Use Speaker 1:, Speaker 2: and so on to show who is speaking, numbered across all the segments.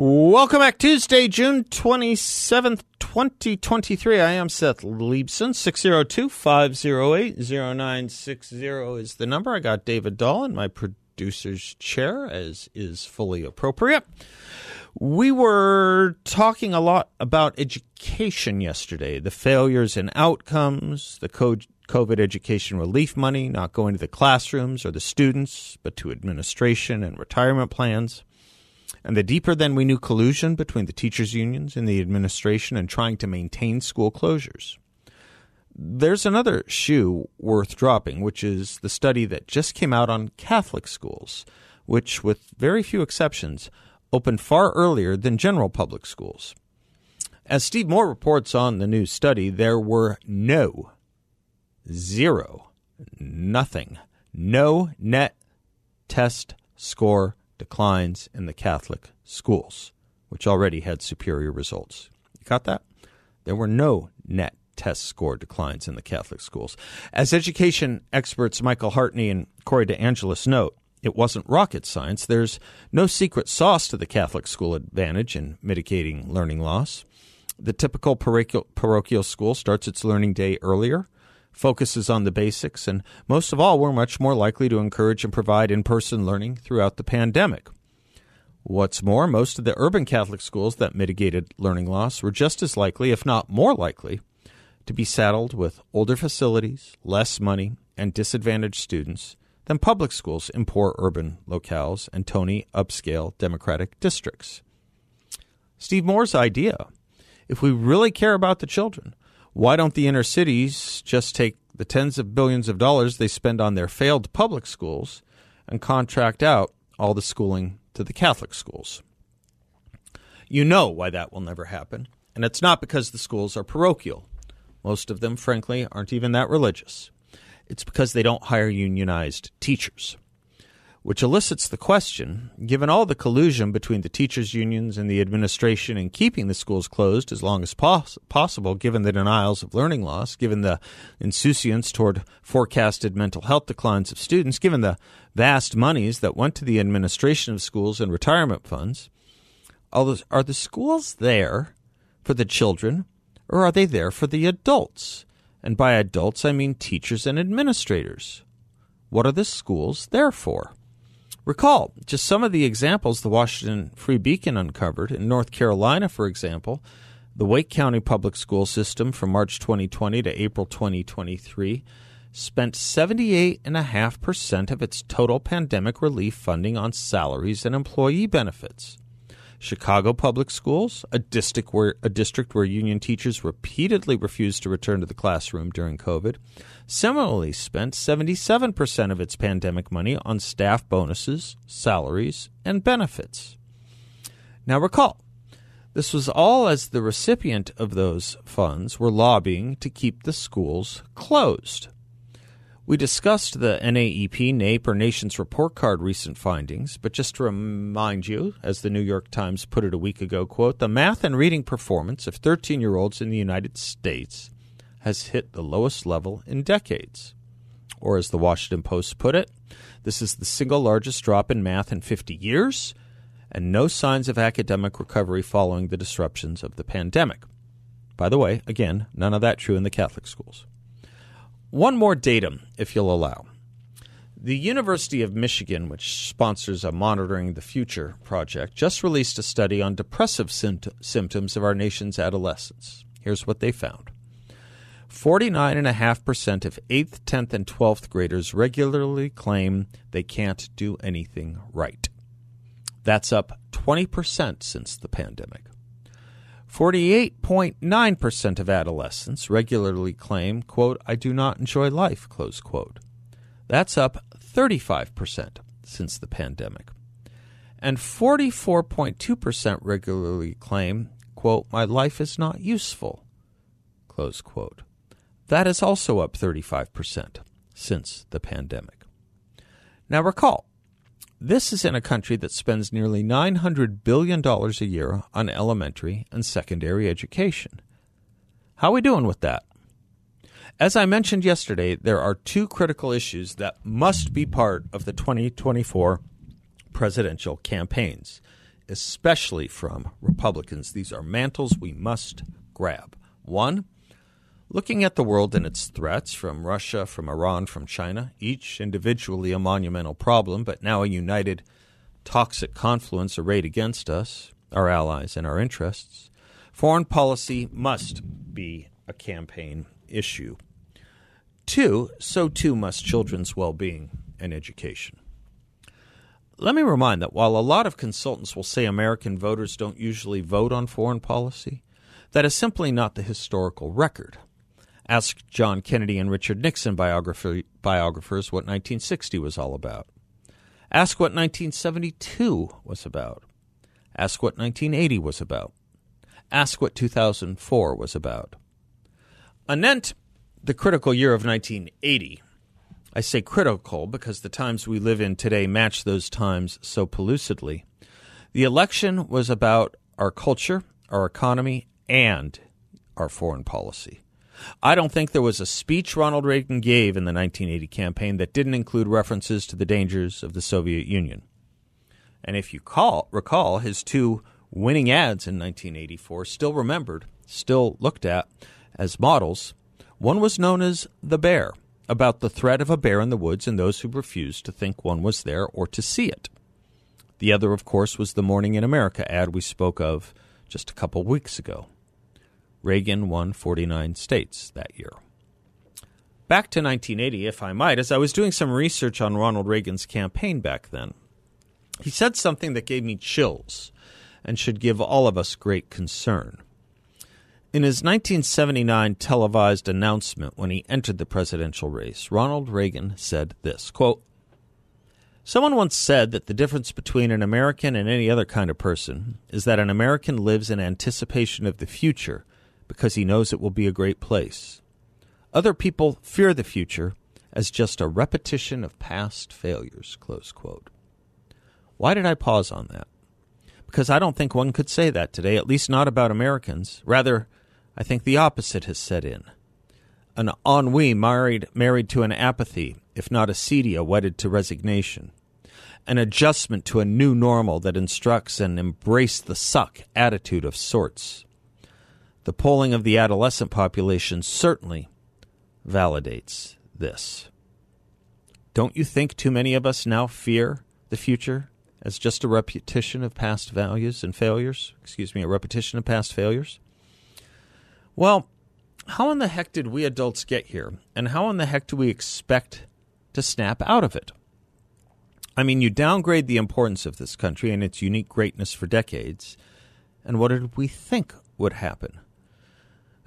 Speaker 1: Welcome back. Tuesday, June 27th, 2023. I am Seth Leibsohn. 602 508 0960 is the number. I got David Dahl in my producer's chair, as is fully appropriate. We were talking a lot about education yesterday, the failures and outcomes, the COVID education relief money not going to the classrooms or the students, but to administration and retirement plans and the deeper than we knew collusion between the teachers' unions and the administration in trying to maintain school closures. There's another shoe worth dropping, which is the study that just came out on Catholic schools, which, with very few exceptions, opened far earlier than general public schools. As Steve Moore reports on the new study, there were no, zero, nothing, no net test score declines in the Catholic schools, which already had superior results. You got that? There were no net test score declines in the Catholic schools. As education experts Michael Hartney and Corey DeAngelis note, it wasn't rocket science. There's no secret sauce to the Catholic school advantage in mitigating learning loss. The typical parochial, parochial school starts its learning day earlier focuses on the basics, and most of all, we're much more likely to encourage and provide in person learning throughout the pandemic. What's more, most of the urban Catholic schools that mitigated learning loss were just as likely, if not more likely, to be saddled with older facilities, less money, and disadvantaged students than public schools in poor urban locales and Tony upscale Democratic districts. Steve Moore's idea if we really care about the children, why don't the inner cities just take the tens of billions of dollars they spend on their failed public schools and contract out all the schooling to the Catholic schools? You know why that will never happen. And it's not because the schools are parochial. Most of them, frankly, aren't even that religious. It's because they don't hire unionized teachers which elicits the question given all the collusion between the teachers' unions and the administration in keeping the schools closed as long as pos- possible, given the denials of learning loss, given the insouciance toward forecasted mental health declines of students, given the vast monies that went to the administration of schools and retirement funds, are the schools there for the children or are they there for the adults? And by adults, I mean teachers and administrators. What are the schools there for? Recall just some of the examples the Washington Free Beacon uncovered. In North Carolina, for example, the Wake County Public School System from March 2020 to April 2023 spent 78.5% of its total pandemic relief funding on salaries and employee benefits. Chicago Public Schools, a district where a district where union teachers repeatedly refused to return to the classroom during COVID, similarly spent 77% of its pandemic money on staff bonuses, salaries, and benefits. Now recall, this was all as the recipient of those funds were lobbying to keep the schools closed. We discussed the NAEP, NAEP, or Nations Report Card recent findings, but just to remind you, as the New York Times put it a week ago, quote, the math and reading performance of 13 year olds in the United States has hit the lowest level in decades. Or as the Washington Post put it, this is the single largest drop in math in 50 years, and no signs of academic recovery following the disruptions of the pandemic. By the way, again, none of that true in the Catholic schools. One more datum, if you'll allow. The University of Michigan, which sponsors a Monitoring the Future project, just released a study on depressive symptoms of our nation's adolescents. Here's what they found 49.5% of 8th, 10th, and 12th graders regularly claim they can't do anything right. That's up 20% since the pandemic. 48.9% of adolescents regularly claim, quote, I do not enjoy life, close quote. That's up 35% since the pandemic. And 44.2% regularly claim, quote, my life is not useful, close quote. That is also up 35% since the pandemic. Now recall, this is in a country that spends nearly $900 billion a year on elementary and secondary education. How are we doing with that? As I mentioned yesterday, there are two critical issues that must be part of the 2024 presidential campaigns, especially from Republicans. These are mantles we must grab. One, looking at the world and its threats from Russia, from Iran, from China, each individually a monumental problem, but now a united toxic confluence arrayed against us, our allies, and our interests. Foreign policy must be a campaign issue. Two, so too must children's well being and education. Let me remind that while a lot of consultants will say American voters don't usually vote on foreign policy, that is simply not the historical record. Ask John Kennedy and Richard Nixon biographer, biographers what 1960 was all about. Ask what 1972 was about. Ask what 1980 was about. Ask what 2004 was about. Anent the critical year of 1980, I say critical because the times we live in today match those times so pellucidly. The election was about our culture, our economy, and our foreign policy. I don't think there was a speech Ronald Reagan gave in the 1980 campaign that didn't include references to the dangers of the Soviet Union. And if you call, recall, his two winning ads in 1984, still remembered, still looked at as models, one was known as The Bear about the threat of a bear in the woods and those who refused to think one was there or to see it. The other, of course, was the Morning in America ad we spoke of just a couple weeks ago. Reagan won 49 states that year. Back to 1980, if I might, as I was doing some research on Ronald Reagan's campaign back then, he said something that gave me chills and should give all of us great concern. In his 1979 televised announcement when he entered the presidential race, Ronald Reagan said this quote, Someone once said that the difference between an American and any other kind of person is that an American lives in anticipation of the future because he knows it will be a great place. Other people fear the future as just a repetition of past failures. Why did I pause on that? Because I don't think one could say that today, at least not about Americans. Rather, I think the opposite has set in. An ennui married, married to an apathy, if not a acedia wedded to resignation. An adjustment to a new normal that instructs an embrace the suck attitude of sorts. The polling of the adolescent population certainly validates this. Don't you think too many of us now fear the future as just a repetition of past values and failures? Excuse me, a repetition of past failures? Well, how in the heck did we adults get here? And how in the heck do we expect to snap out of it? I mean, you downgrade the importance of this country and its unique greatness for decades. And what did we think would happen?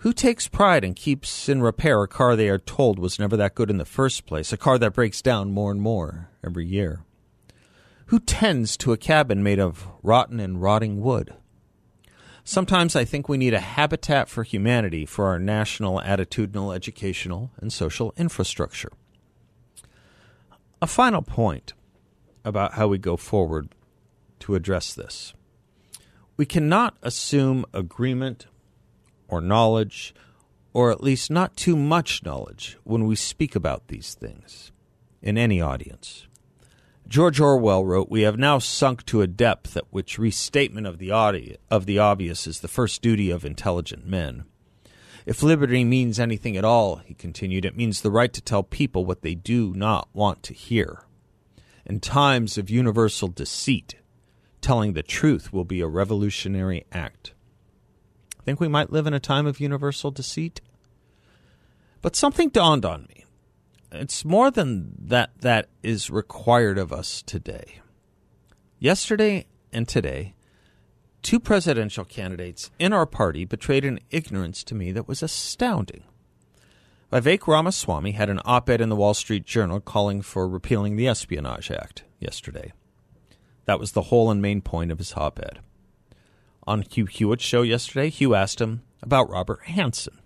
Speaker 1: Who takes pride and keeps in repair a car they are told was never that good in the first place, a car that breaks down more and more every year? Who tends to a cabin made of rotten and rotting wood? Sometimes I think we need a habitat for humanity for our national attitudinal, educational, and social infrastructure. A final point about how we go forward to address this. We cannot assume agreement or knowledge, or at least not too much knowledge, when we speak about these things in any audience. George Orwell wrote, We have now sunk to a depth at which restatement of the, audi- of the obvious is the first duty of intelligent men. If liberty means anything at all, he continued, it means the right to tell people what they do not want to hear. In times of universal deceit, telling the truth will be a revolutionary act. Think we might live in a time of universal deceit? But something dawned on me it's more than that that is required of us today. Yesterday and today, two presidential candidates in our party betrayed an ignorance to me that was astounding. Vivek Ramaswamy had an op ed in the Wall Street Journal calling for repealing the Espionage Act yesterday. That was the whole and main point of his op ed. On Hugh Hewitt's show yesterday, Hugh asked him about Robert Hanssen.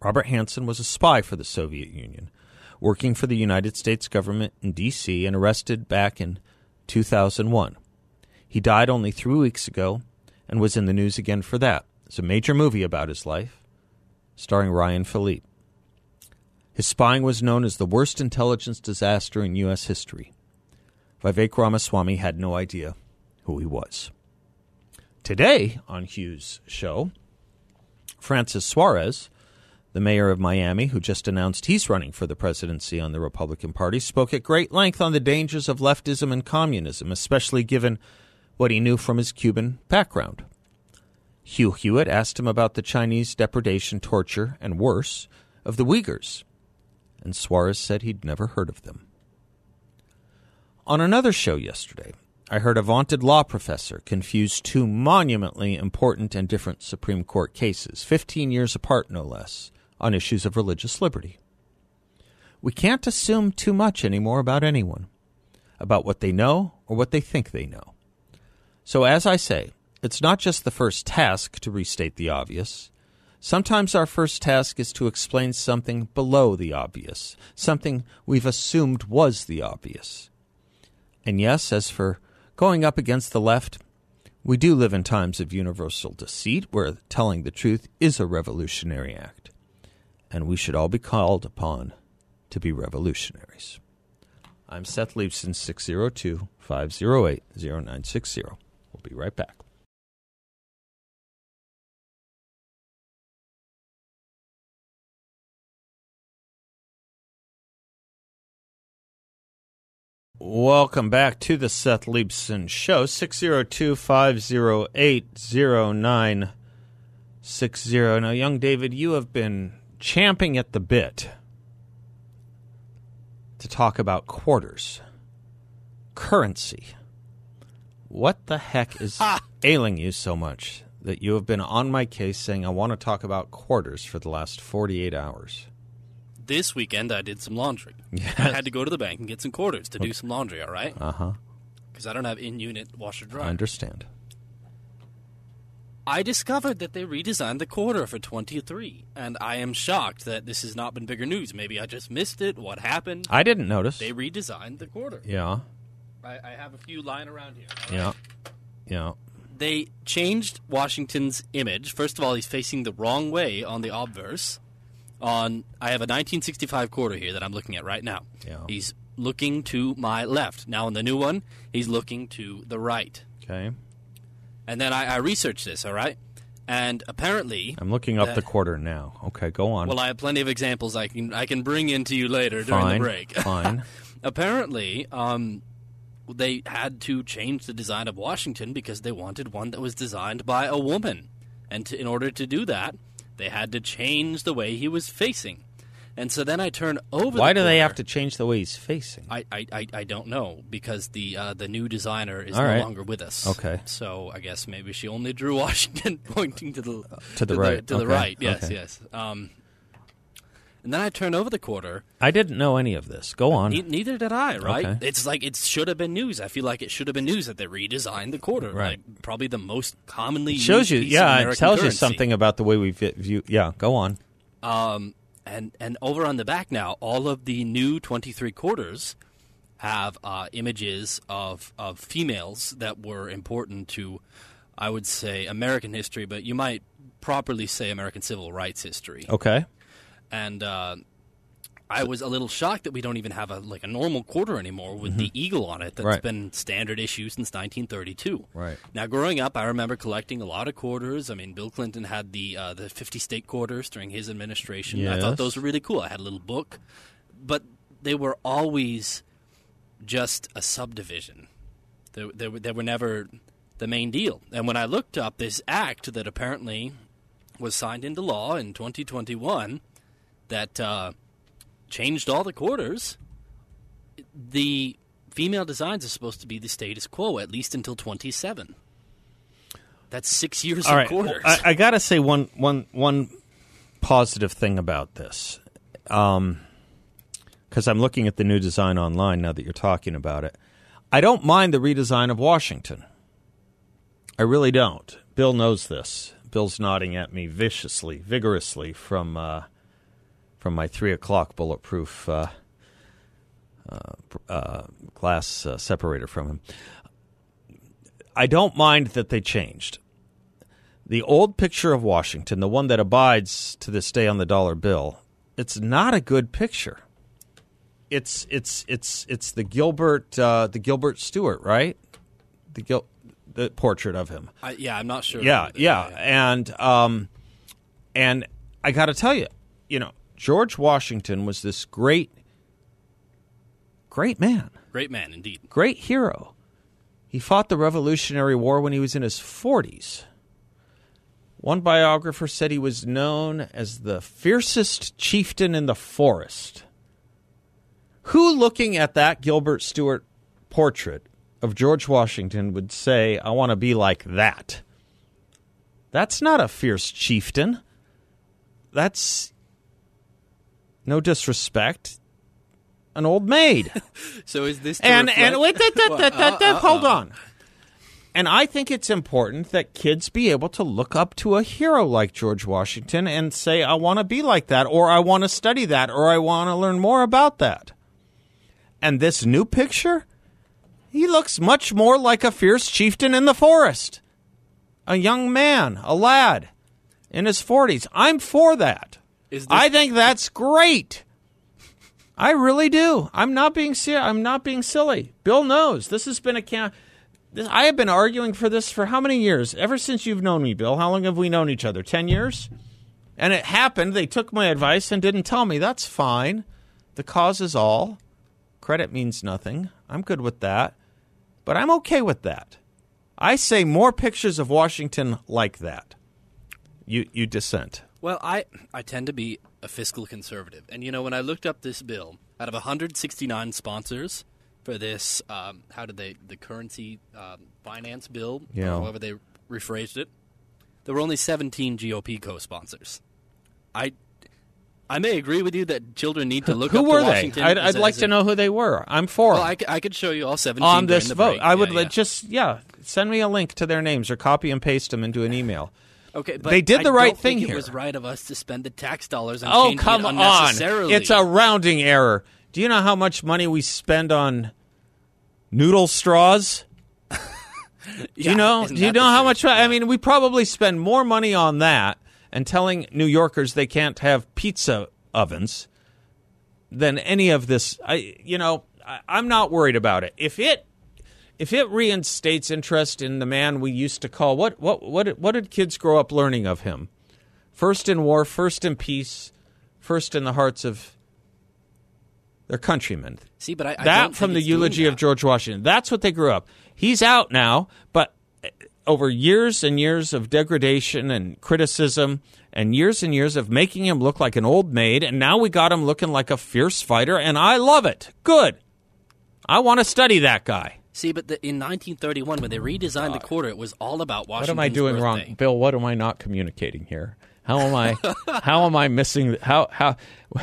Speaker 1: Robert Hanssen was a spy for the Soviet Union, working for the United States government in D.C. and arrested back in 2001. He died only three weeks ago and was in the news again for that. It's a major movie about his life, starring Ryan Phillippe. His spying was known as the worst intelligence disaster in U.S. history. Vivek Ramaswamy had no idea who he was. Today on Hugh's show, Francis Suarez, the mayor of Miami, who just announced he's running for the presidency on the Republican Party, spoke at great length on the dangers of leftism and communism, especially given what he knew from his Cuban background. Hugh Hewitt asked him about the Chinese depredation, torture, and worse of the Uyghurs, and Suarez said he'd never heard of them. On another show yesterday, I heard a vaunted law professor confuse two monumentally important and different Supreme Court cases, 15 years apart no less, on issues of religious liberty. We can't assume too much anymore about anyone, about what they know or what they think they know. So, as I say, it's not just the first task to restate the obvious. Sometimes our first task is to explain something below the obvious, something we've assumed was the obvious. And yes, as for going up against the left, we do live in times of universal deceit where telling the truth is a revolutionary act. And we should all be called upon to be revolutionaries. I'm Seth Leibsohn, 602 508 0960. We'll be right back. Welcome back to the Seth Leibsohn Show, 602 508 0960. Now, young David, you have been champing at the bit to talk about quarters, currency. What the heck is ailing you so much that you have been on my case saying, I want to talk about quarters for the last 48 hours?
Speaker 2: This weekend I did some laundry.
Speaker 1: Yes.
Speaker 2: I had to go to the bank and get some quarters to do some laundry, all right?
Speaker 1: Uh huh.
Speaker 2: Because I don't have in unit washer dryer.
Speaker 1: I understand.
Speaker 2: I discovered that they redesigned the quarter for 23, and I am shocked that this has not been bigger news. Maybe I just missed it. What happened?
Speaker 1: I didn't notice.
Speaker 2: They redesigned the quarter.
Speaker 1: Yeah,
Speaker 2: I, I have a few lying around here. right?
Speaker 1: yeah, yeah.
Speaker 2: They changed Washington's image. First of all, he's facing the wrong way on the obverse. On I have a 1965 quarter here that I'm looking at right now.
Speaker 1: Yeah.
Speaker 2: He's looking to my left. Now in the new one, he's looking to the right.
Speaker 1: Okay.
Speaker 2: And then I, I researched this, all right? And apparently,
Speaker 1: I'm looking up
Speaker 2: Uh,
Speaker 1: the quarter now. Okay, go on.
Speaker 2: well, I have plenty of examples I can I can bring into you later during the break.
Speaker 1: fine.
Speaker 2: apparently, um, they had to change the design of Washington because they wanted one that was designed by a woman, and to, in order to do that, they had to change the way he was facing. And so then I turn over.
Speaker 1: Why
Speaker 2: the
Speaker 1: do they have to change the way he's facing?
Speaker 2: I, I, I, I don't know because the uh, the new designer is
Speaker 1: All
Speaker 2: no
Speaker 1: right.
Speaker 2: longer with us.
Speaker 1: Okay.
Speaker 2: So I guess maybe she only drew Washington pointing to the
Speaker 1: To the right.
Speaker 2: to the right. Yes,
Speaker 1: Okay.
Speaker 2: yes. Um, and then I turn over the quarter.
Speaker 1: I didn't know any of this. Go on.
Speaker 2: Ne- neither did I. Right?
Speaker 1: Okay.
Speaker 2: It's like it should have been news. I feel like it should have been news that they redesigned the quarter.
Speaker 1: Right.
Speaker 2: Like, probably the most commonly
Speaker 1: it shows
Speaker 2: used
Speaker 1: you, yeah, it tells you something about the way we view. Yeah, go on.
Speaker 2: Um, and and over on the back now, all of the new twenty three quarters have uh, images of of females that were important to, I would say, American history, but you might properly say American civil rights history.
Speaker 1: Okay.
Speaker 2: And uh, I was a little shocked that we don't even have a like a normal quarter anymore with the eagle on it. That's
Speaker 1: Mm-hmm. Right.
Speaker 2: been standard issue since 1932.
Speaker 1: Right.
Speaker 2: Now, growing up, I remember collecting a lot of quarters. I mean, Bill Clinton had the uh, the 50 state quarters during his administration. I thought those were really cool. I had a little book, but they were always just a subdivision. They, they, they were never the main deal. And when I looked up this act that apparently was signed into law in 2021 that uh, changed all the quarters, the female designs are supposed to be the status quo at least until 27. That's six years
Speaker 1: All
Speaker 2: of
Speaker 1: right.
Speaker 2: quarters.
Speaker 1: I, I got to say one, one, one positive thing about this, because I'm looking at the new design online now that you're talking about it. I don't mind the redesign of Washington. I really don't. Bill knows this. Bill's nodding at me viciously, vigorously from uh, from my three o'clock bulletproof uh, uh, uh glass uh, separator from him. I don't mind that they changed. The old picture of Washington, the one that abides to this day on the dollar bill, it's not a good picture. It's it's it's it's the Gilbert uh, the Gilbert Stuart, right? The Gil- the portrait of him.
Speaker 2: Yeah, I'm not sure.
Speaker 1: Yeah, yeah, and um, and I got to tell you, you know, George Washington was this great, great man,
Speaker 2: great man indeed,
Speaker 1: great hero. He fought the Revolutionary War when he was in his 40s. One biographer said he was known as the fiercest chieftain in the forest. Who, looking at that Gilbert Stuart portrait of George Washington, would say, I want to be like that? That's not a fierce chieftain. That's no disrespect an old maid.
Speaker 2: so is this
Speaker 1: and
Speaker 2: reflect-
Speaker 1: and wait, that, that, that, that, that, hold uh. on. And I think it's important that kids be able to look up to a hero like George Washington and say, I want to be like that, or I want to study that, or I want to learn more about that. And this new picture, he looks much more like a fierce chieftain in the forest. A young man, a lad in his 40s. I'm for that.
Speaker 2: This-
Speaker 1: I think that's great. I really do. I'm not being ser- I'm not being silly. Bill knows this has been a can. This, I have been arguing for this for how many years? Ever since you've known me, Bill. How long have we known each other? Ten years. And it happened. They took my advice and didn't tell me. That's fine. The cause is all. Credit means nothing. I'm good with that. But I'm okay with that. I say more pictures of Washington like that. You you dissent.
Speaker 2: Well, I I tend to be a fiscal conservative. And you know, when I looked up this bill, out of 169 sponsors for this, um, how did they the currency um, finance bill,
Speaker 1: Yeah.
Speaker 2: or however they rephrased it, there were only 17 GOP co-sponsors. I I may agree with you that children need to look
Speaker 1: who
Speaker 2: up
Speaker 1: were
Speaker 2: to
Speaker 1: they? I'd, I'd like
Speaker 2: as
Speaker 1: to
Speaker 2: a-
Speaker 1: know who they were. I'm for
Speaker 2: Well. I, could show you all 17
Speaker 1: on this
Speaker 2: the
Speaker 1: vote.
Speaker 2: break.
Speaker 1: I would
Speaker 2: Yeah,
Speaker 1: let-
Speaker 2: yeah.
Speaker 1: just yeah, send me a link to their names or copy and paste them into an email.
Speaker 2: Okay, but
Speaker 1: They did
Speaker 2: I
Speaker 1: the right
Speaker 2: don't think
Speaker 1: thing
Speaker 2: It was right of us to spend the tax dollars on
Speaker 1: Oh come
Speaker 2: it
Speaker 1: on! It's a rounding error. Do you know how much money we spend on noodle straws? Do
Speaker 2: Yeah,
Speaker 1: you know? Do you know how much? I mean, we probably spend more money on that and telling New Yorkers they can't have pizza ovens than any of this. I, you know, I, I'm not worried about it. If it, if it reinstates interest in the man we used to call what, what, what, did- what did kids grow up learning of him? First in war, first in peace, first in the hearts of their countrymen
Speaker 2: See, but I, I
Speaker 1: that
Speaker 2: don't
Speaker 1: from the eulogy of. George Washington. That's what they grew up. He's out now, but uh, over years and years of degradation and criticism and years and years of making him look like an old maid, and now we got him looking like a fierce fighter, and I love it. Good. I want to study that guy.
Speaker 2: See, but the, in 1931, when they redesigned the quarter, it was all about
Speaker 1: Washington.
Speaker 2: What
Speaker 1: am I doing
Speaker 2: birthday.
Speaker 1: wrong, Bill? What am I not communicating here? How am I? how am I missing? How how?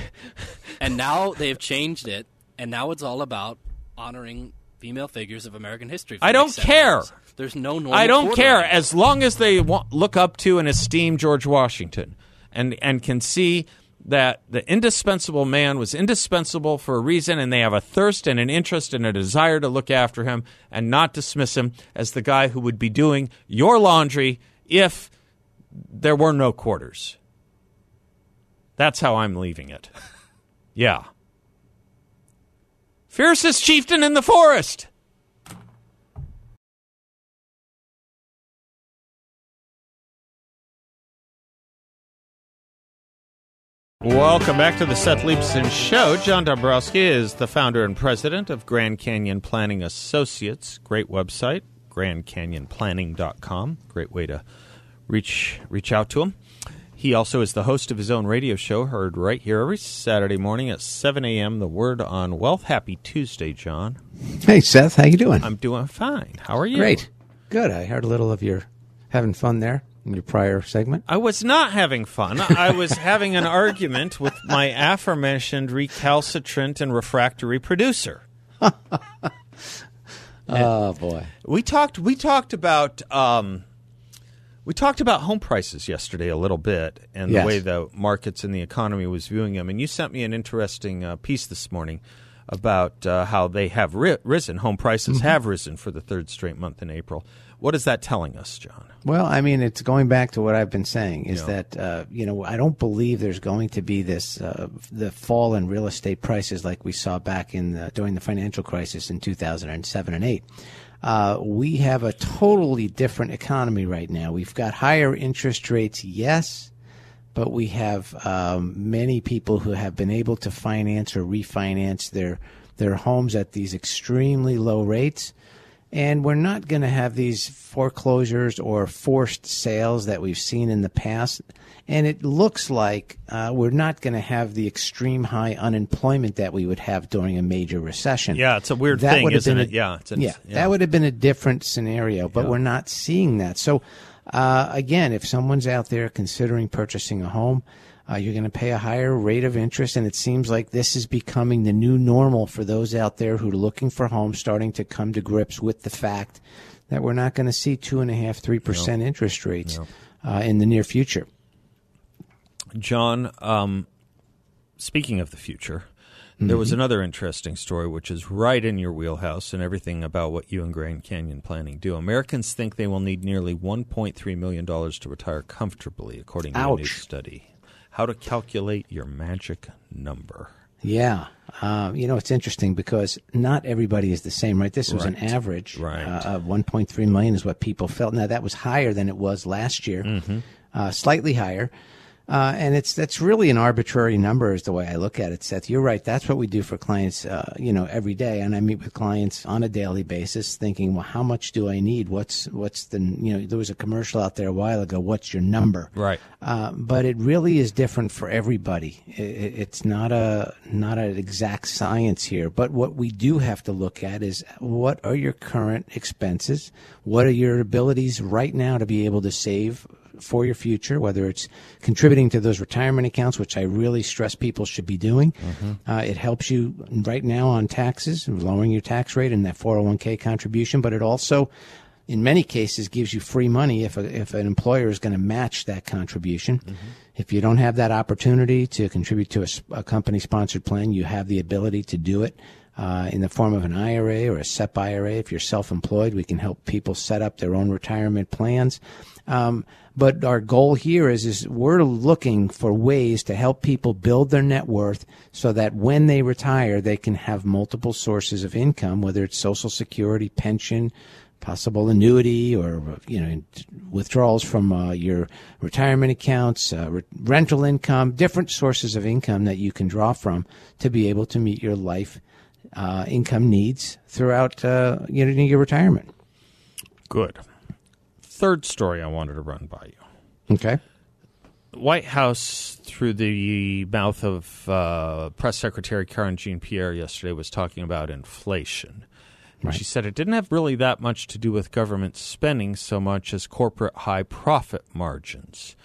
Speaker 2: And now they've changed it, and now it's all about honoring female figures of American history.
Speaker 1: I don't care.
Speaker 2: years. There's no normal.
Speaker 1: I don't
Speaker 2: quarter
Speaker 1: care
Speaker 2: anymore.
Speaker 1: as long as they wa- look up to and esteem George Washington and and can see that the indispensable man was indispensable for a reason and they have a thirst and an interest and a desire to look after him and not dismiss him as the guy who would be doing your laundry if there were no quarters. That's how I'm leaving it. Yeah. Fiercest chieftain in the forest. Welcome back to the Seth Leibsohn Show. John Dombroski is the founder and president of Grand Canyon Planning Associates. Great website, grandcanyonplanning.com. Great way to reach reach out to him. He also is the host of his own radio show, heard right here every Saturday morning at 7 a.m. The Word on Wealth. Happy Tuesday, John.
Speaker 3: Hey Seth, how you doing?
Speaker 1: I'm doing fine. How are you?
Speaker 3: Great, good. I heard a little of your having fun there in your prior segment.
Speaker 1: I was not having fun. I was having an argument with my aforementioned recalcitrant and refractory producer.
Speaker 3: Oh boy.
Speaker 1: We talked. We talked about. Um, we talked about home prices yesterday a little bit, and
Speaker 3: Yes.
Speaker 1: the way the markets and the economy was viewing them. And you sent me an interesting uh, piece this morning about uh, how they have ri- risen. Home prices
Speaker 3: Mm-hmm.
Speaker 1: have risen for the third straight month in April. What is that telling us, John?
Speaker 3: Well, I mean, it's going back to what I've been saying is
Speaker 1: Yeah.
Speaker 3: that uh, you know I don't believe there's going to be this uh, the fall in real estate prices like we saw back in the, during the financial crisis in 2007 and 8. Uh, we have a totally different economy right now. We've got higher interest rates, yes, but we have um, many people who have been able to finance or refinance their their homes at these extremely low rates. And we're not going to have these foreclosures or forced sales that we've seen in the past. And it looks like uh, we're not going to have the extreme high unemployment that we would have during a major recession.
Speaker 1: Yeah, it's a weird
Speaker 3: That
Speaker 1: thing, isn't it?
Speaker 3: a-
Speaker 1: Yeah, it's an-
Speaker 3: yeah,
Speaker 1: yeah.
Speaker 3: that would have been a different scenario, but
Speaker 1: Yeah.
Speaker 3: we're not seeing that. So, uh, again, if someone's out there considering purchasing a home, uh, you're going to pay a higher rate of interest, and it seems like this is becoming the new normal for those out there who are looking for homes, starting to come to grips with the fact that we're not going to see two and a half, three percent interest rates uh, in the near future.
Speaker 1: John, um, speaking of the future, there was
Speaker 3: Mm-hmm.
Speaker 1: another interesting story which is right in your wheelhouse and everything about what you and Grand Canyon Planning do. Americans think they will need nearly $1.3 million to retire comfortably, according to a new study. How to calculate your magic number.
Speaker 3: Yeah. Um, you know, it's interesting because not everybody is the same, right? This was an average
Speaker 1: Right.
Speaker 3: uh, of 1.3 million is what people felt. Now, that was higher than it was last year,
Speaker 1: Mm-hmm.
Speaker 3: uh, slightly higher. Uh, and it's that's really an arbitrary number, is the way I look at it, Seth. You're right. That's what we do for clients, uh, you know, every day. And I meet with clients on a daily basis, thinking, well, how much do I need? What's what's the you know? There was a commercial out there a while ago. What's your number?
Speaker 1: Right.
Speaker 3: Uh, but it really is different for everybody. I- I it's not a not an exact science here. But what we do have to look at is what are your current expenses? What are your abilities right now to be able to save for your future? Whether it's contributing to those retirement accounts, which I really stress people should be doing. Uh, it helps you right now on taxes, lowering your tax rate and that 401k contribution. But it also in many cases gives you free money if a, if an employer is going to match that contribution. If you don't have that opportunity to contribute to a company sponsored plan, you have the ability to do it. Uh, in the form of an IRA or a SEP IRA. If you're self-employed, we can help people set up their own retirement plans. Um, but our goal here is, is we're looking for ways to help people build their net worth so that when they retire, they can have multiple sources of income, whether it's social security, pension, possible annuity or you know withdrawals from uh, your retirement accounts, uh, re- rental income, different sources of income that you can draw from to be able to meet your life uh, income needs throughout uh, you know, your retirement.
Speaker 1: Good. Third story I wanted to run by you.
Speaker 3: Okay.
Speaker 1: White House, through the mouth of uh, Press Secretary Karine Jean-Pierre yesterday, was talking about inflation. And She said it didn't have really that much to do with government spending so much as corporate high profit margins.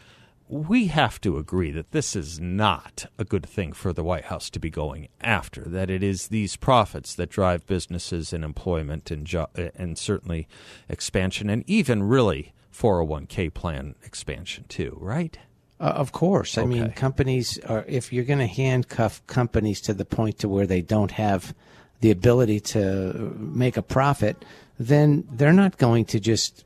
Speaker 1: We have to agree that this is not a good thing for the White House to be going after. That it is these profits that drive businesses and employment and jo- and certainly expansion and even really 401k plan expansion too, right?
Speaker 3: Uh, of course. I mean, companies are, if you're going to handcuff companies to the point to where they don't have the ability to make a profit, then they're not going to just,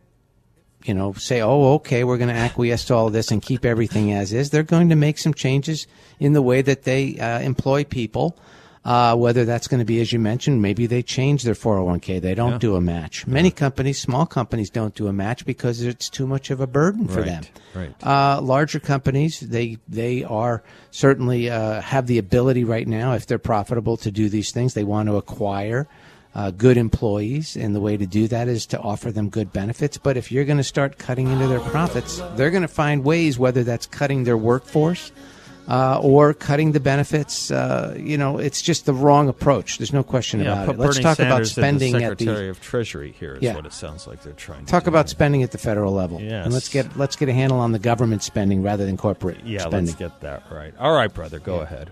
Speaker 3: you know, say, oh, okay, we're going to acquiesce to all this and keep everything as is. They're going to make some changes in the way that they uh, employ people. Uh, whether that's going to be, as you mentioned, maybe they change their 401k. They don't do a match. Many companies, small companies, don't do a match because it's too much of a burden for
Speaker 1: Right,
Speaker 3: them.
Speaker 1: right.
Speaker 3: Uh, larger companies, they they are certainly uh, have the ability right now, if they're profitable, to do these things. They want to acquire uh, good employees, and the way to do that is to offer them good benefits. But if you're going to start cutting into their profits, they're going to find ways, whether that's cutting their workforce. Uh, or cutting the benefits, uh, you know, it's just the wrong approach. There's no question
Speaker 1: Yeah,
Speaker 3: about it. Let's
Speaker 1: Bernie
Speaker 3: talk
Speaker 1: Sanders
Speaker 3: about spending
Speaker 1: the
Speaker 3: at the
Speaker 1: Secretary of Treasury here is
Speaker 3: Yeah.
Speaker 1: what it sounds like they're trying to
Speaker 3: talk
Speaker 1: do.
Speaker 3: about spending at the federal level.
Speaker 1: Yes.
Speaker 3: And let's get let's get a handle on the government spending rather than corporate
Speaker 1: yeah,
Speaker 3: spending.
Speaker 1: let's get that right. All right, brother, go ahead.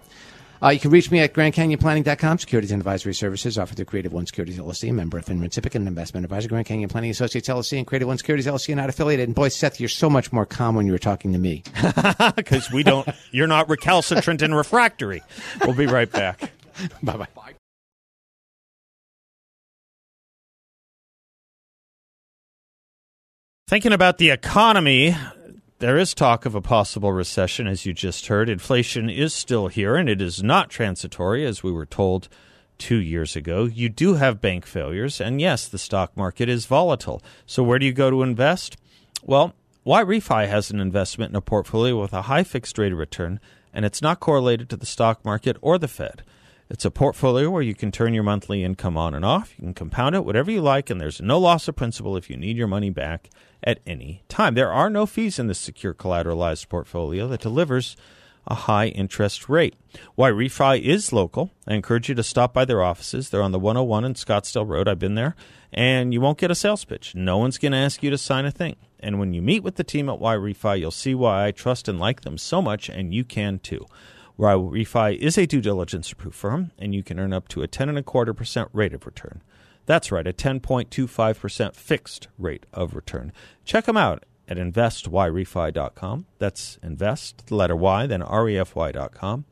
Speaker 3: Uh, you can reach me at GrandCanyonPlanning.com. Securities and advisory services offered through Creative One Securities LLC, a member of FINRA SIPC, and an investment advisor. Grand Canyon Planning Associates LLC and Creative One Securities LLC are not affiliated. And boy, Seth, you're so much more calm when you were talking to me.
Speaker 1: Because we don't, you're not recalcitrant and refractory. We'll be right back.
Speaker 3: bye bye.
Speaker 1: Thinking about the economy, there is talk of a possible recession, as you just heard. Inflation is still here, and it is not transitory, as we were told two years ago. You do have bank failures, and yes, the stock market is volatile. So, where do you go to invest? Well, YRefy has an investment in a portfolio with a high fixed rate of return, and it's not correlated to the stock market or the Fed. It's a portfolio where you can turn your monthly income on and off. You can compound it whatever you like, and there's no loss of principal if you need your money back at any time. There are no fees in this secure collateralized portfolio that delivers a high interest rate. YRefy is local. I encourage you to stop by their offices. They're on the 101 in Scottsdale Road. I've been there. And you won't get a sales pitch. No one's going to ask you to sign a thing. And when you meet with the team at YRefy, you'll see why I trust and like them so much, and you can too. YRefy is a due diligence approved firm, and you can earn up to a 10 and a quarter percent rate of return. That's right, a 10.25% fixed rate of return. Check them out at investyrefy.com. That's invest, the letter Y, then refy.com.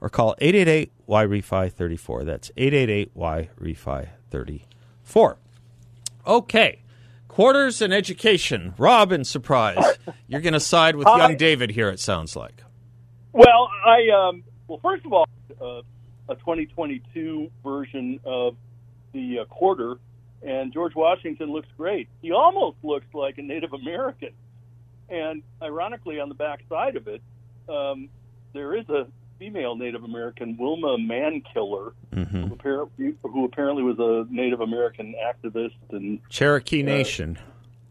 Speaker 1: Or call 888 YREFI 34. That's 888 YREFI 34. Okay. Quarters and education. Rob, Robin, surprise. You're going to side with young David here, it sounds like.
Speaker 4: Well, I um, well, first of all, uh, a 2022 version of the uh, quarter, and George Washington looks great. He almost looks like a Native American, and ironically, on the back side of it, um, there is a female Native American, Wilma Mankiller,
Speaker 1: Mm-hmm.
Speaker 4: who, apparently, who apparently was a Native American activist and
Speaker 1: Cherokee Nation.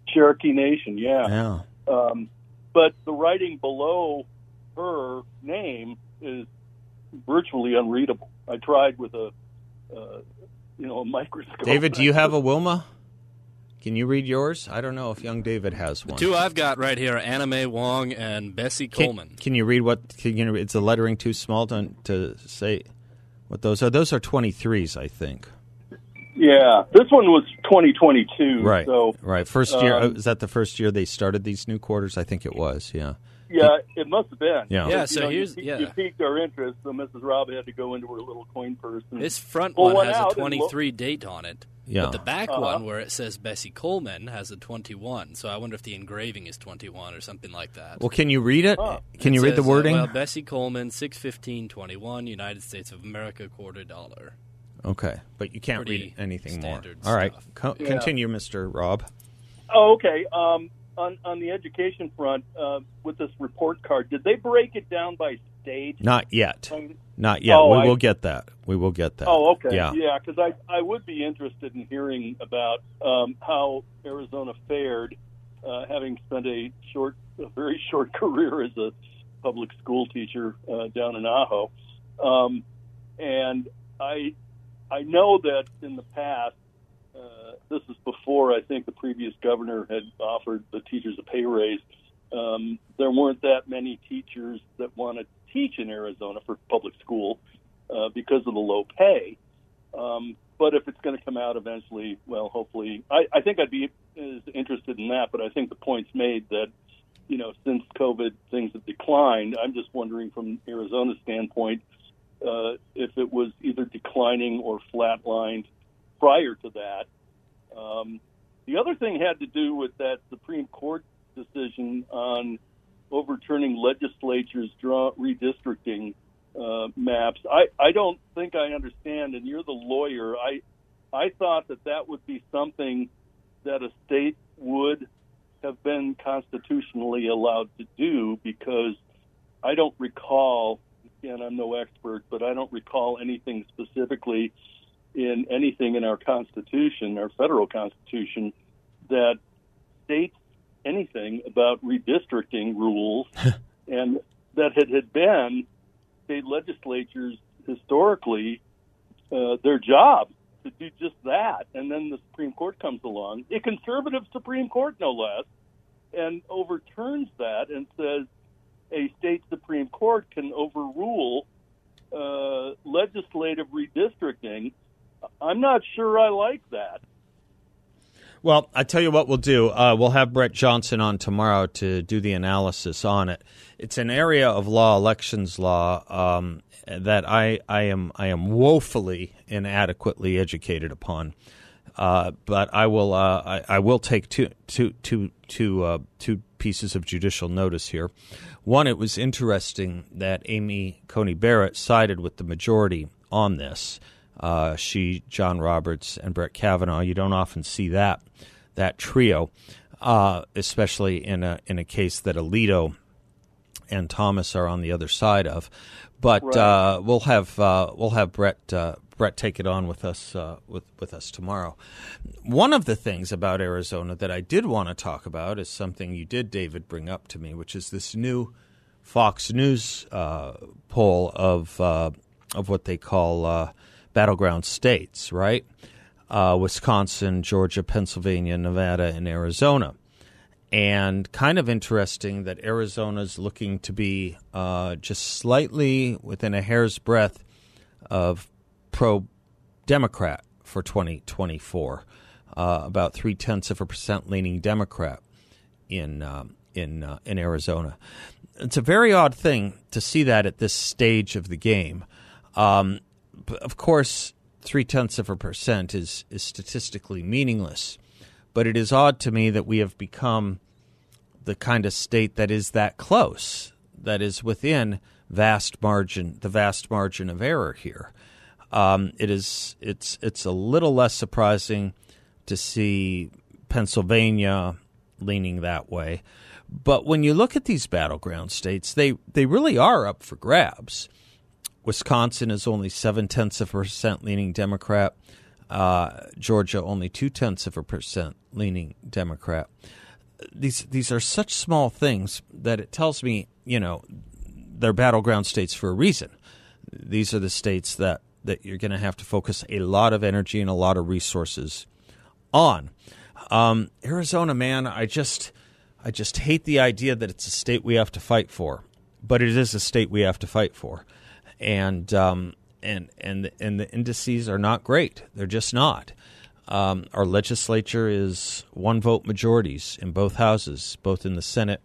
Speaker 4: Cherokee Nation. Yeah.
Speaker 1: yeah.
Speaker 4: Um, but the writing below her name is virtually unreadable. I tried with a, uh, you know, a microscope.
Speaker 1: David, do you have a Wilma? Can you read yours? I don't know if young David has one.
Speaker 2: Two I've got right here: Anna May Wong and Bessie
Speaker 1: Can,
Speaker 2: Coleman.
Speaker 1: can you read what? Can you, is the lettering too small to, to say what those are? Those are 23s, I think.
Speaker 4: Yeah, this one was 2022.
Speaker 1: Right.
Speaker 4: So
Speaker 1: right. First year.
Speaker 4: um,
Speaker 1: is that the first year they started these new quarters? I think it was. Yeah.
Speaker 4: Yeah, it must have been.
Speaker 1: Yeah.
Speaker 2: Yeah,
Speaker 4: You
Speaker 2: so
Speaker 4: know,
Speaker 2: here's-
Speaker 4: pe-
Speaker 2: yeah.
Speaker 4: you piqued our interest, so Mrs. Robb had to go into her little coin purse. And,
Speaker 2: This front one
Speaker 4: one
Speaker 2: has a
Speaker 4: and
Speaker 2: 23 date on it.
Speaker 1: Yeah.
Speaker 2: But the back
Speaker 4: Uh-huh.
Speaker 2: one, where it says Bessie Coleman, has a 21. So I wonder if the engraving is 21 or something like that.
Speaker 1: Well, can you read it?
Speaker 4: Huh.
Speaker 1: Can
Speaker 2: It
Speaker 1: you read the
Speaker 2: says, uh,
Speaker 1: wording?
Speaker 2: well, Bessie Coleman, 61521, United States of America, quarter dollar.
Speaker 1: okay, but you can't read anything more.
Speaker 2: standard
Speaker 1: All right. Co-
Speaker 4: Yeah.
Speaker 1: Continue, Mr. Rob.
Speaker 4: Oh, okay. Um, on on the education front, uh, with this report card, did they break it down by state?
Speaker 1: Not yet. Not yet.
Speaker 4: Oh,
Speaker 1: we
Speaker 4: I-
Speaker 1: will get that. We will get that.
Speaker 4: Oh, okay.
Speaker 1: Yeah.
Speaker 4: Yeah, because I, I would be interested in hearing about um, how Arizona fared, uh, having spent a short, a very short career as a public school teacher uh, down in Ajo. Um, and I, I know that in the past, this is before I think the previous governor had offered the teachers a pay raise. Um, there weren't that many teachers that wanted to teach in Arizona for public school uh, because of the low pay. Um, but if it's going to come out eventually, well, hopefully, I, I think I'd be interested in that. But I think the point's made that, you know, since COVID, things have declined. I'm just wondering from Arizona's standpoint uh, if it was either declining or flatlined prior to that. Um, the other thing had to do with that Supreme Court decision on overturning legislatures draw redistricting uh, maps. I, I don't think I understand, and you're the lawyer. I I thought that that would be something that a state would have been constitutionally allowed to do because I don't recall. Again, I'm no expert, but I don't recall anything specifically in anything in our Constitution, our federal Constitution, that states anything about redistricting rules, and that it had been state legislatures historically uh, their job to do just that. And then the Supreme Court comes along, a conservative Supreme Court no less, and overturns that and says a state Supreme Court can overrule uh, legislative redistricting. I'm not sure I like that.
Speaker 1: Well, I tell you what we'll do. Uh, we'll have Brett Johnson on tomorrow to do the analysis on it. It's an area of law, elections law, um, that I, I am I am woefully inadequately educated upon. Uh, but I will uh, I, I, will take two, two, two, two, uh, two pieces of judicial notice here. One, it was interesting that Amy Coney Barrett sided with the majority on this. Uh, she, John Roberts, and Brett Kavanaugh. You don't often see that that trio, uh, especially in a in a case that Alito and Thomas are on the other side of. But right. uh, we'll have uh, we'll have Brett uh, Brett take it on with us uh, with with us tomorrow. One of the things about Arizona that I did want to talk about is something you did, David, bring up to me, which is this new Fox News uh, poll of uh, of what they call battleground states, right? Wisconsin, Georgia, Pennsylvania, Nevada, and Arizona and kind of interesting that Arizona's looking to be uh, just slightly within a hair's breadth of pro Democrat for 2024, uh, about three tenths of a percent leaning Democrat in um, in uh, in Arizona. It's a very odd thing to see that at this stage of the game. Um, of course, three tenths of a percent is is statistically meaningless but it is odd to me that we have become the kind of state that is that close, that is within vast margin, the vast margin of error here. Um, it is it's it's a little less surprising to see Pennsylvania leaning that way, but when you look at these battleground states, they they really are up for grabs. Wisconsin is only seven tenths of a percent leaning Democrat. Uh, Georgia only two tenths of a percent leaning Democrat. These these are such small things that it tells me, you know, they're battleground states for a reason. These are the states that that you're going to have to focus a lot of energy and a lot of resources on. Um, Arizona, man, I just I just hate the idea that it's a state we have to fight for, but it is a state we have to fight for, and um, and and and the indices are not great. They're just not. Um, our legislature is one vote majorities in both houses, both in the Senate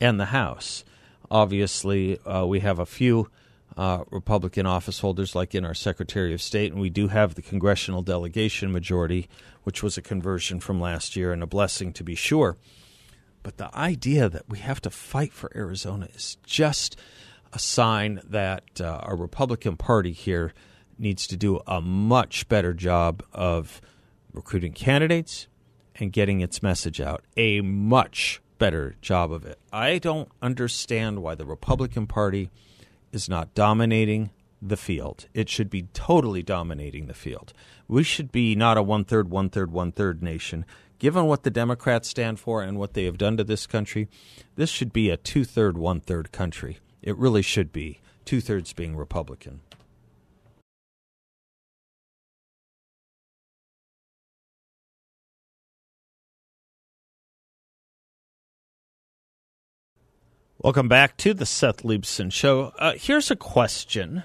Speaker 1: and the House. Obviously, uh, we have a few uh, Republican office holders, like in our Secretary of State, and we do have the congressional delegation majority, which was a conversion from last year and a blessing to be sure. But the idea that we have to fight for Arizona is just a sign that uh, our Republican Party here needs to do a much better job of recruiting candidates and getting its message out. A much better job of it. I don't understand why the Republican Party is not dominating the field. It should be totally dominating the field. We should be not a one third, one third, one third nation. Given what the Democrats stand for and what they have done to this country, this should be a two third, one third country. It really should be, two thirds being Republican. Welcome back to the Seth Leibsohn Show. Uh, here's a question.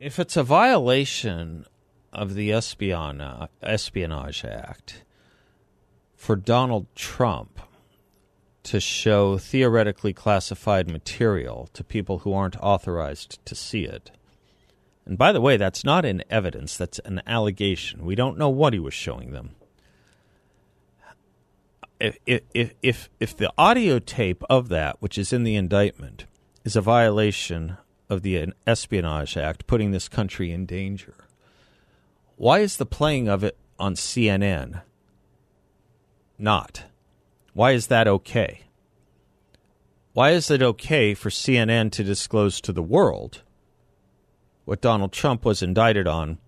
Speaker 1: If it's a violation of the Espionage Act for Donald Trump to show theoretically classified material to people who aren't authorized to see it. And by the way, that's not in evidence, that's an allegation. We don't know what he was showing them if, if, if, if the audio tape of that, which is in the indictment, is a violation of the Espionage Act, putting this country in danger, why is the playing of it on CNN not? Why is that okay? Why is it okay for CNN to disclose to the world what Donald Trump was indicted on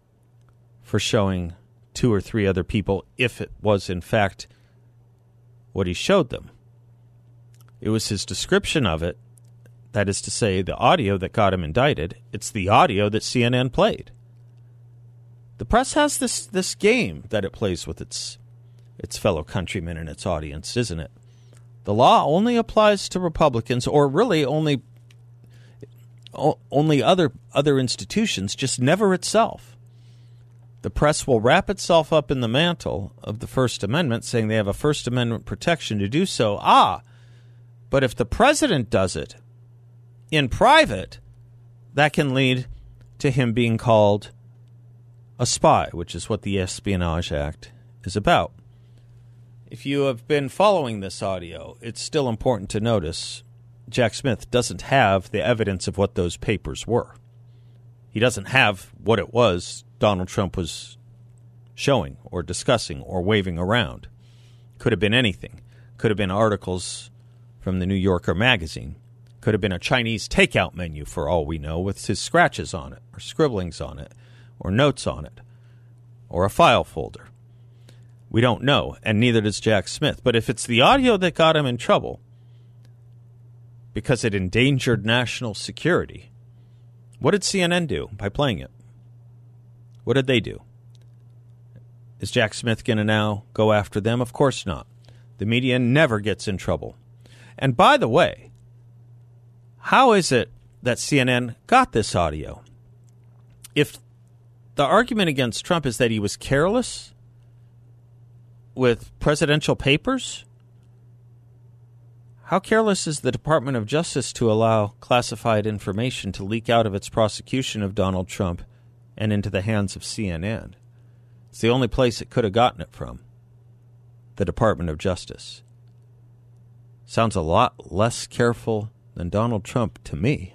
Speaker 1: for showing two or three other people if it was in fact what he showed them. It was his description of it, that is to say, the audio that got him indicted. It's the audio that CNN played. The press has this, this game that it plays with its its fellow countrymen and its audience, isn't it? The law only applies to Republicans, or really only only other other institutions, just never itself. The press will wrap itself up in the mantle of the First Amendment, saying they have a First Amendment protection to do so. Ah, but if the president does it in private, that can lead to him being called a spy, which is what the Espionage Act is about. If you have been following this audio, it's still important to notice Jack Smith doesn't have the evidence of what those papers were. He doesn't have what it was Donald Trump was showing or discussing or waving around. Could have been anything. Could have been articles from the New Yorker magazine. Could have been a Chinese takeout menu for all we know with his scratches on it or scribblings on it or notes on it or a file folder. We don't know, and neither does Jack Smith. But if it's the audio that got him in trouble because it endangered national security, what did CNN do by playing it? What did they do? Is Jack Smith going to now go after them? Of course not. The media never gets in trouble. And by the way, how is it that CNN got this audio? If the argument against Trump is that he was careless with presidential papers, how careless is the Department of Justice to allow classified information to leak out of its prosecution of Donald Trump and into the hands of CNN? It's the only place it could have gotten it from the Department of Justice. Sounds a lot less careful than Donald Trump to me.